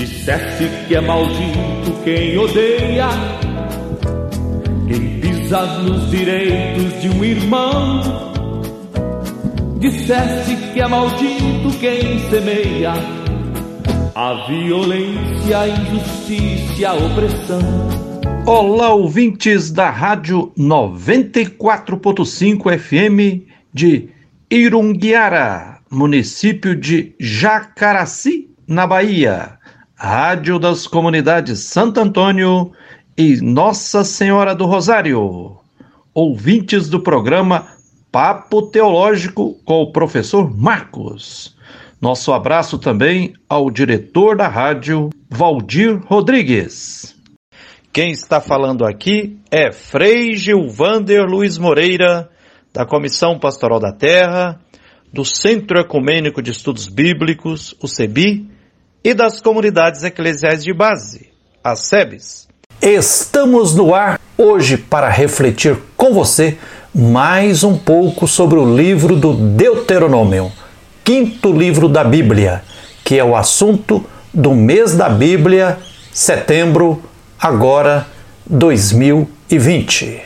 Disseste que é maldito quem odeia, quem pisa nos direitos de um irmão. Disseste que é maldito quem semeia a violência, a injustiça, a opressão. Olá, ouvintes da Rádio 94.5 FM de Irunguiara, município de Jacaraci, na Bahia. Rádio das Comunidades Santo Antônio e Nossa Senhora do Rosário. Ouvintes do programa Papo Teológico com o professor Marcos. Nosso abraço também ao diretor da rádio, Valdir Rodrigues. Quem está falando aqui é Frei Gilvander Luiz Moreira, da Comissão Pastoral da Terra, do Centro Ecumênico de Estudos Bíblicos, o CEBI, e das comunidades eclesiais de base, as SEBs. Estamos no ar hoje para refletir com você mais um pouco sobre o livro do Deuteronômio, quinto livro da Bíblia, que é o assunto do mês da Bíblia, setembro, agora 2020.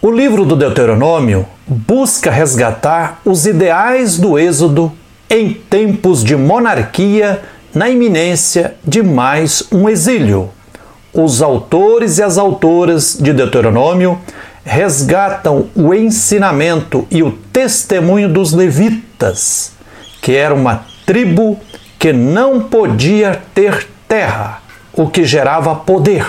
O livro do Deuteronômio busca resgatar os ideais do Êxodo em tempos de monarquia na iminência de mais um exílio. Os autores e as autoras de Deuteronômio resgatam o ensinamento e o testemunho dos levitas, que era uma tribo que não podia ter terra, o que gerava poder.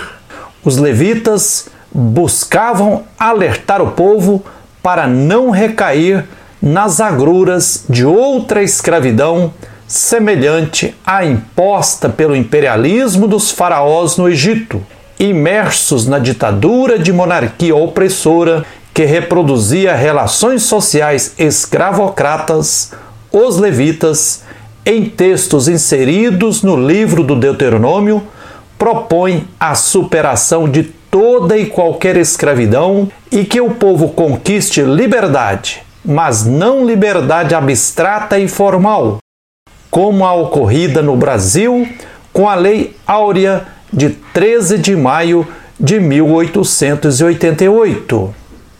Os levitas buscavam alertar o povo para não recair nas agruras de outra escravidão semelhante à imposta pelo imperialismo dos faraós no Egito, imersos na ditadura de monarquia opressora que reproduzia relações sociais escravocratas, os levitas, em textos inseridos no livro do Deuteronômio, propõem a superação de toda e qualquer escravidão e que o povo conquiste liberdade, mas não liberdade abstrata e formal, como a ocorrida no Brasil com a Lei Áurea de 13 de maio de 1888,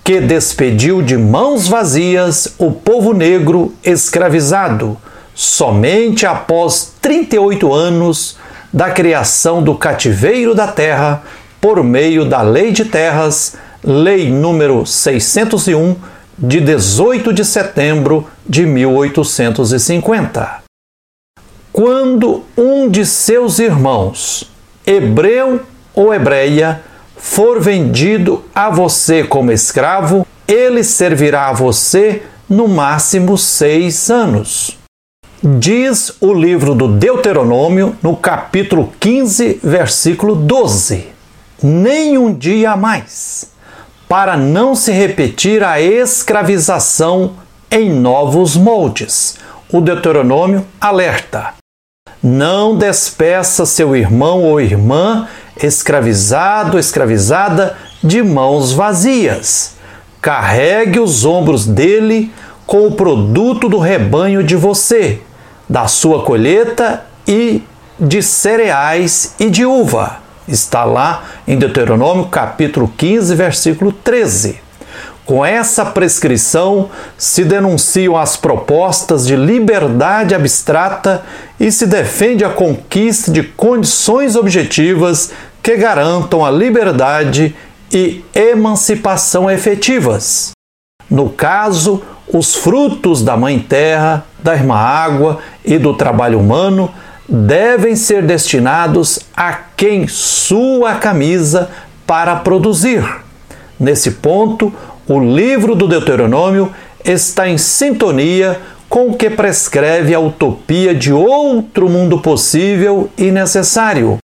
que despediu de mãos vazias o povo negro escravizado somente após 38 anos da criação do cativeiro da terra por meio da Lei de Terras, Lei número 601 de 18 de setembro de 1850 quando um de seus irmãos, hebreu ou hebreia, for vendido a você como escravo, ele servirá a você no máximo seis anos. Diz o livro do Deuteronômio, no capítulo 15, versículo 12: Nem um dia mais, para não se repetir a escravização em novos moldes. O Deuteronômio alerta: não despeça seu irmão ou irmã escravizado, escravizada, de mãos vazias. Carregue os ombros dele com o produto do rebanho de você, da sua colheita e de cereais e de uva. Está lá em Deuteronômio capítulo 15, versículo 13. Com essa prescrição se denunciam as propostas de liberdade abstrata e se defende a conquista de condições objetivas que garantam a liberdade e emancipação efetivas. No caso, os frutos da Mãe Terra, da Irmã Água e do trabalho humano devem ser destinados a quem sua camisa para produzir. Nesse ponto, o livro do Deuteronômio está em sintonia com o que prescreve a utopia de outro mundo possível e necessário,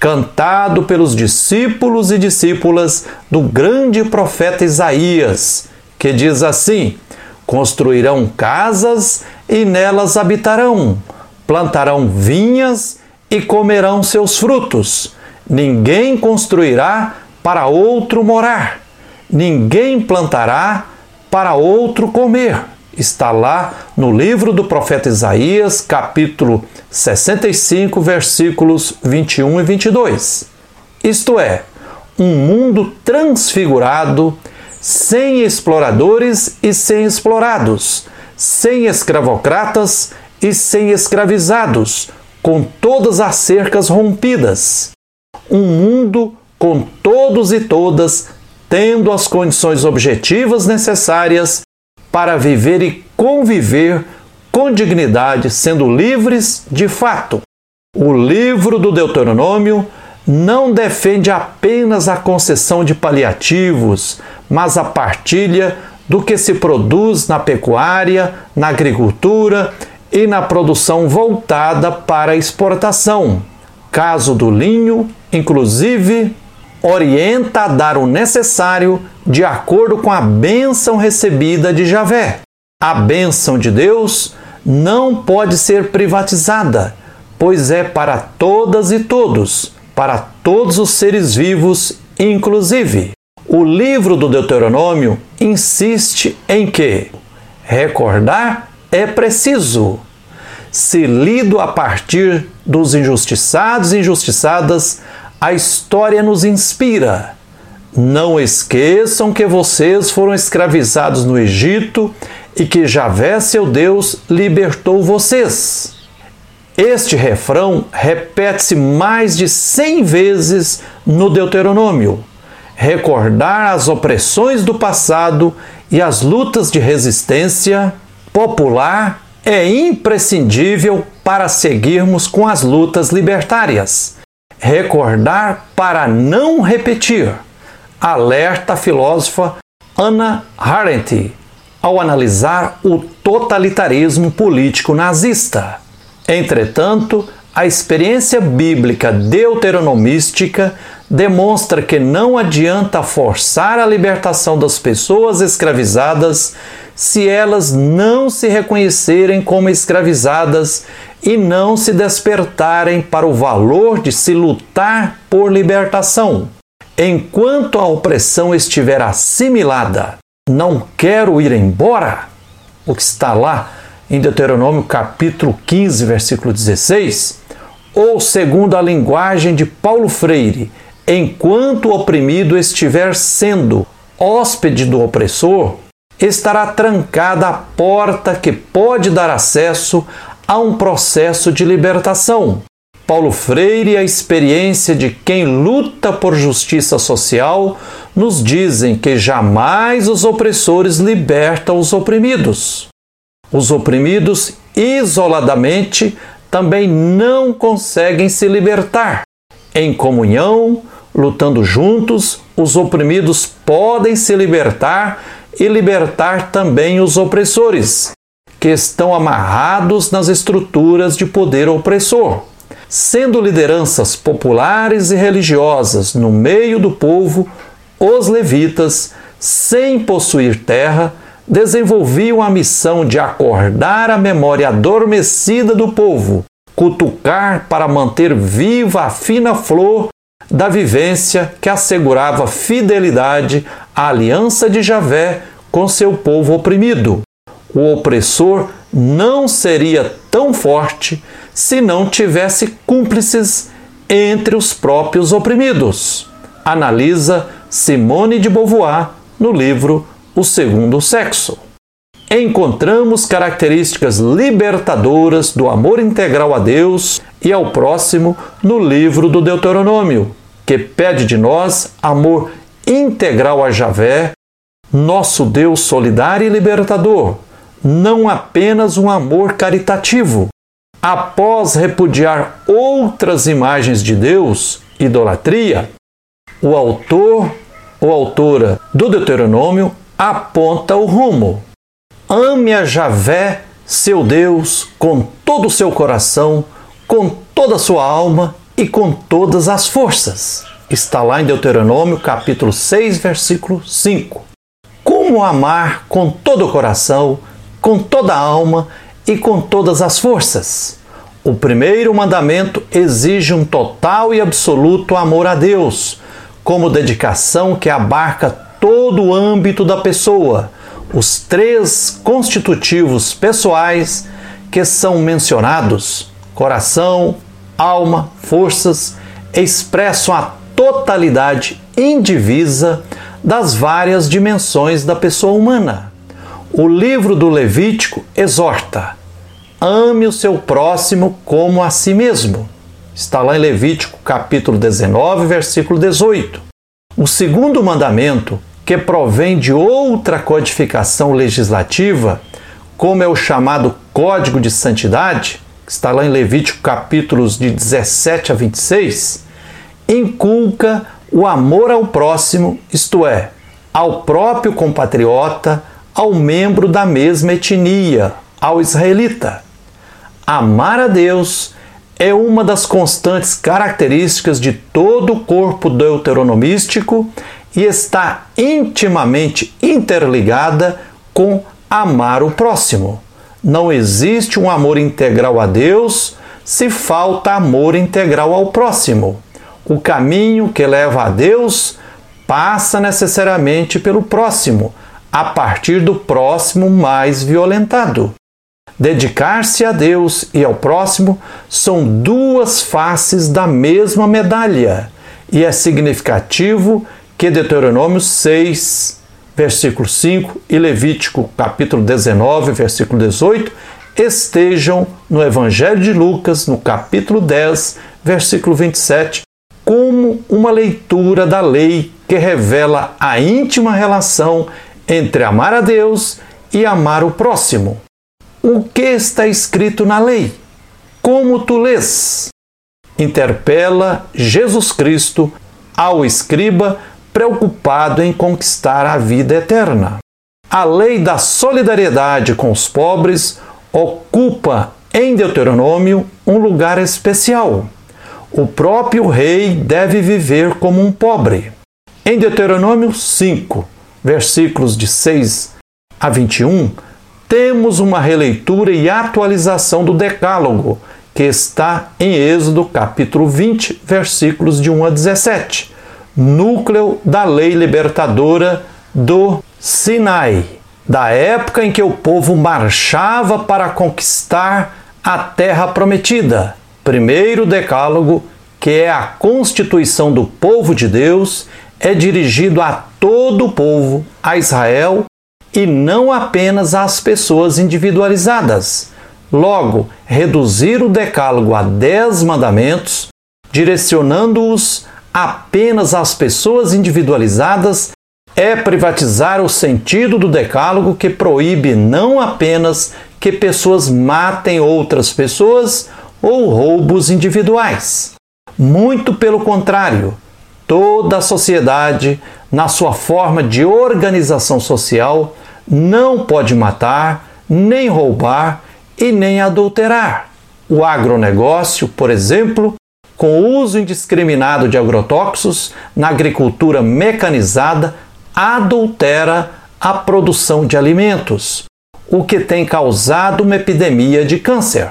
cantado pelos discípulos e discípulas do grande profeta Isaías, que diz assim: Construirão casas e nelas habitarão, plantarão vinhas e comerão seus frutos. Ninguém construirá para outro morar ninguém plantará para outro comer. Está lá no livro do profeta Isaías, capítulo 65, versículos 21 e 22. Isto é, um mundo transfigurado, sem exploradores e sem explorados, sem escravocratas e sem escravizados, com todas as cercas rompidas. Um mundo com todos e todas tendo as condições objetivas necessárias para viver e conviver com dignidade, sendo livres de fato. O livro do Deuteronômio não defende apenas a concessão de paliativos, mas a partilha do que se produz na pecuária, na agricultura e na produção voltada para a exportação. Caso do linho, inclusive, orienta a dar o necessário de acordo com a bênção recebida de Javé. A bênção de Deus não pode ser privatizada, pois é para todas e todos, para todos os seres vivos, inclusive. O livro do Deuteronômio insiste em que recordar é preciso. Se lido a partir dos injustiçados e injustiçadas, a história nos inspira. Não esqueçam que vocês foram escravizados no Egito e que Javé, seu Deus, libertou vocês. Este refrão repete-se mais de cem vezes no Deuteronômio. Recordar as opressões do passado e as lutas de resistência popular é imprescindível para seguirmos com as lutas libertárias. Recordar para não repetir, alerta a filósofa Anna Arendt ao analisar o totalitarismo político nazista. Entretanto, a experiência bíblica deuteronomística demonstra que não adianta forçar a libertação das pessoas escravizadas se elas não se reconhecerem como escravizadas e não se despertarem para o valor de se lutar por libertação. Enquanto a opressão estiver assimilada, não quero ir embora, o que está lá em Deuteronômio capítulo 15, versículo 16, ou segundo a linguagem de Paulo Freire, enquanto o oprimido estiver sendo hóspede do opressor, estará trancada a porta que pode dar acesso a um processo de libertação. Paulo Freire e a experiência de quem luta por justiça social nos dizem que jamais os opressores libertam os oprimidos. Os oprimidos, isoladamente, também não conseguem se libertar. Em comunhão, lutando juntos, os oprimidos podem se libertar e libertar também os opressores, que estão amarrados nas estruturas de poder opressor. Sendo lideranças populares e religiosas no meio do povo, os levitas, sem possuir terra, desenvolviam a missão de acordar a memória adormecida do povo, cutucar para manter viva a fina flor da vivência que assegurava fidelidade à aliança de Javé com seu povo oprimido. O opressor não seria tão forte se não tivesse cúmplices entre os próprios oprimidos. Analisa Simone de Beauvoir no livro O Segundo Sexo. Encontramos características libertadoras do amor integral a Deus e ao próximo no livro do Deuteronômio, que pede de nós amor integral a Javé, nosso Deus solidário e libertador, não apenas um amor caritativo. Após repudiar outras imagens de Deus, idolatria, o autor ou autora do Deuteronômio aponta o rumo. Ame a Javé, seu Deus, com todo o seu coração, com toda a sua alma e com todas as forças. Está lá em Deuteronômio, capítulo 6, versículo 5. Como amar com todo o coração, com toda a alma e com todas as forças? O primeiro mandamento exige um total e absoluto amor a Deus, como dedicação que abarca todo o âmbito da pessoa, os três constitutivos pessoais que são mencionados, coração, alma, forças, expressam a totalidade indivisa das várias dimensões da pessoa humana. O livro do Levítico exorta: ame o seu próximo como a si mesmo. Está lá em Levítico, capítulo 19, versículo 18. O segundo mandamento, que provém de outra codificação legislativa, como é o chamado Código de Santidade, que está lá em Levítico capítulos de 17 a 26, inculca o amor ao próximo, isto é, ao próprio compatriota, ao membro da mesma etnia, ao israelita. Amar a Deus é uma das constantes características de todo o corpo deuteronomístico e está intimamente interligada com amar o próximo. Não existe um amor integral a Deus se falta amor integral ao próximo. O caminho que leva a Deus passa necessariamente pelo próximo, a partir do próximo mais violentado. Dedicar-se a Deus e ao próximo são duas faces da mesma medalha, e é significativo que Deuteronômio 6, versículo 5 e Levítico capítulo 19, versículo 18 estejam no Evangelho de Lucas, no capítulo 10, versículo 27, como uma leitura da lei que revela a íntima relação entre amar a Deus e amar o próximo. O que está escrito na lei? Como tu lês? Interpela Jesus Cristo ao escriba preocupado em conquistar a vida eterna. A lei da solidariedade com os pobres ocupa em Deuteronômio um lugar especial. O próprio rei deve viver como um pobre. Em Deuteronômio 5, versículos de 6 a 21, temos uma releitura e atualização do Decálogo, que está em Êxodo capítulo 20, versículos de 1 a 17 núcleo da lei libertadora do Sinai, da época em que o povo marchava para conquistar a terra prometida. Primeiro decálogo, que é a constituição do povo de Deus, é dirigido a todo o povo, a Israel, e não apenas às pessoas individualizadas. Logo, reduzir o decálogo a dez mandamentos, direcionando-os apenas às pessoas individualizadas é privatizar o sentido do decálogo que proíbe não apenas que pessoas matem outras pessoas ou roubos individuais. Muito pelo contrário, toda a sociedade, na sua forma de organização social, não pode matar, nem roubar e nem adulterar. O agronegócio, por exemplo, com o uso indiscriminado de agrotóxicos na agricultura mecanizada, adultera a produção de alimentos, o que tem causado uma epidemia de câncer.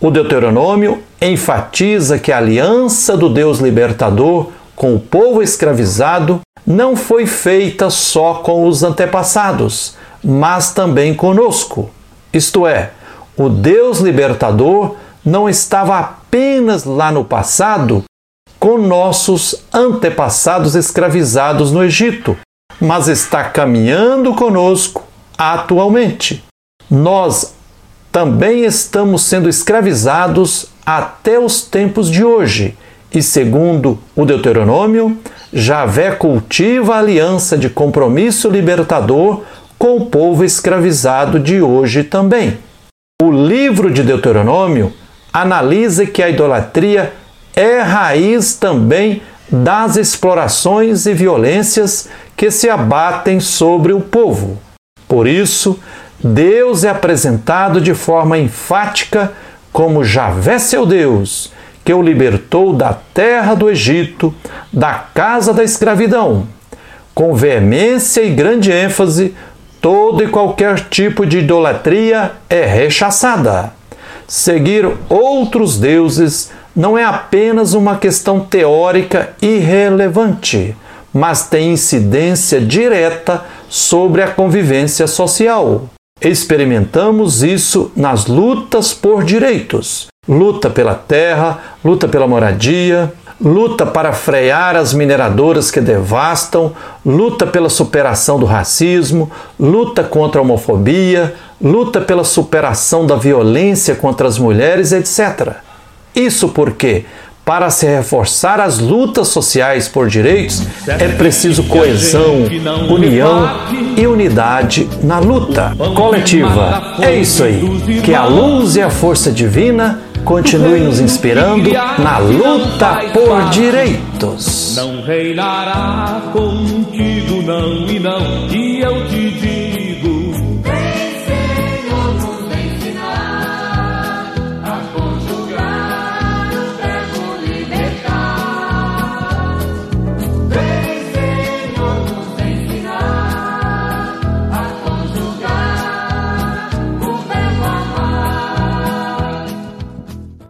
O Deuteronômio enfatiza que a aliança do Deus libertador com o povo escravizado não foi feita só com os antepassados, mas também conosco. Isto é, o Deus libertador não estava apenas lá no passado com nossos antepassados escravizados no Egito, mas está caminhando conosco atualmente. Nós também estamos sendo escravizados até os tempos de hoje, e segundo o Deuteronômio, Javé cultiva a aliança de compromisso libertador com o povo escravizado de hoje também. O livro de Deuteronômio analisa que a idolatria é raiz também das explorações e violências que se abatem sobre o povo. Por isso, Deus é apresentado de forma enfática como Javé seu Deus, que o libertou da terra do Egito, da casa da escravidão. Com veemência e grande ênfase, todo e qualquer tipo de idolatria é rechaçada. Seguir outros deuses não é apenas uma questão teórica irrelevante, mas tem incidência direta sobre a convivência social. Experimentamos isso nas lutas por direitos. Luta pela terra, luta pela moradia, luta para frear as mineradoras que devastam, luta pela superação do racismo, luta contra a homofobia, luta pela superação da violência contra as mulheres, etc. Isso porque, para se reforçar as lutas sociais por direitos, é preciso coesão, união e unidade na luta coletiva. É isso aí. Que a luz e a força divina continue nos inspirando na luta por direitos. Não reinará contigo, não e não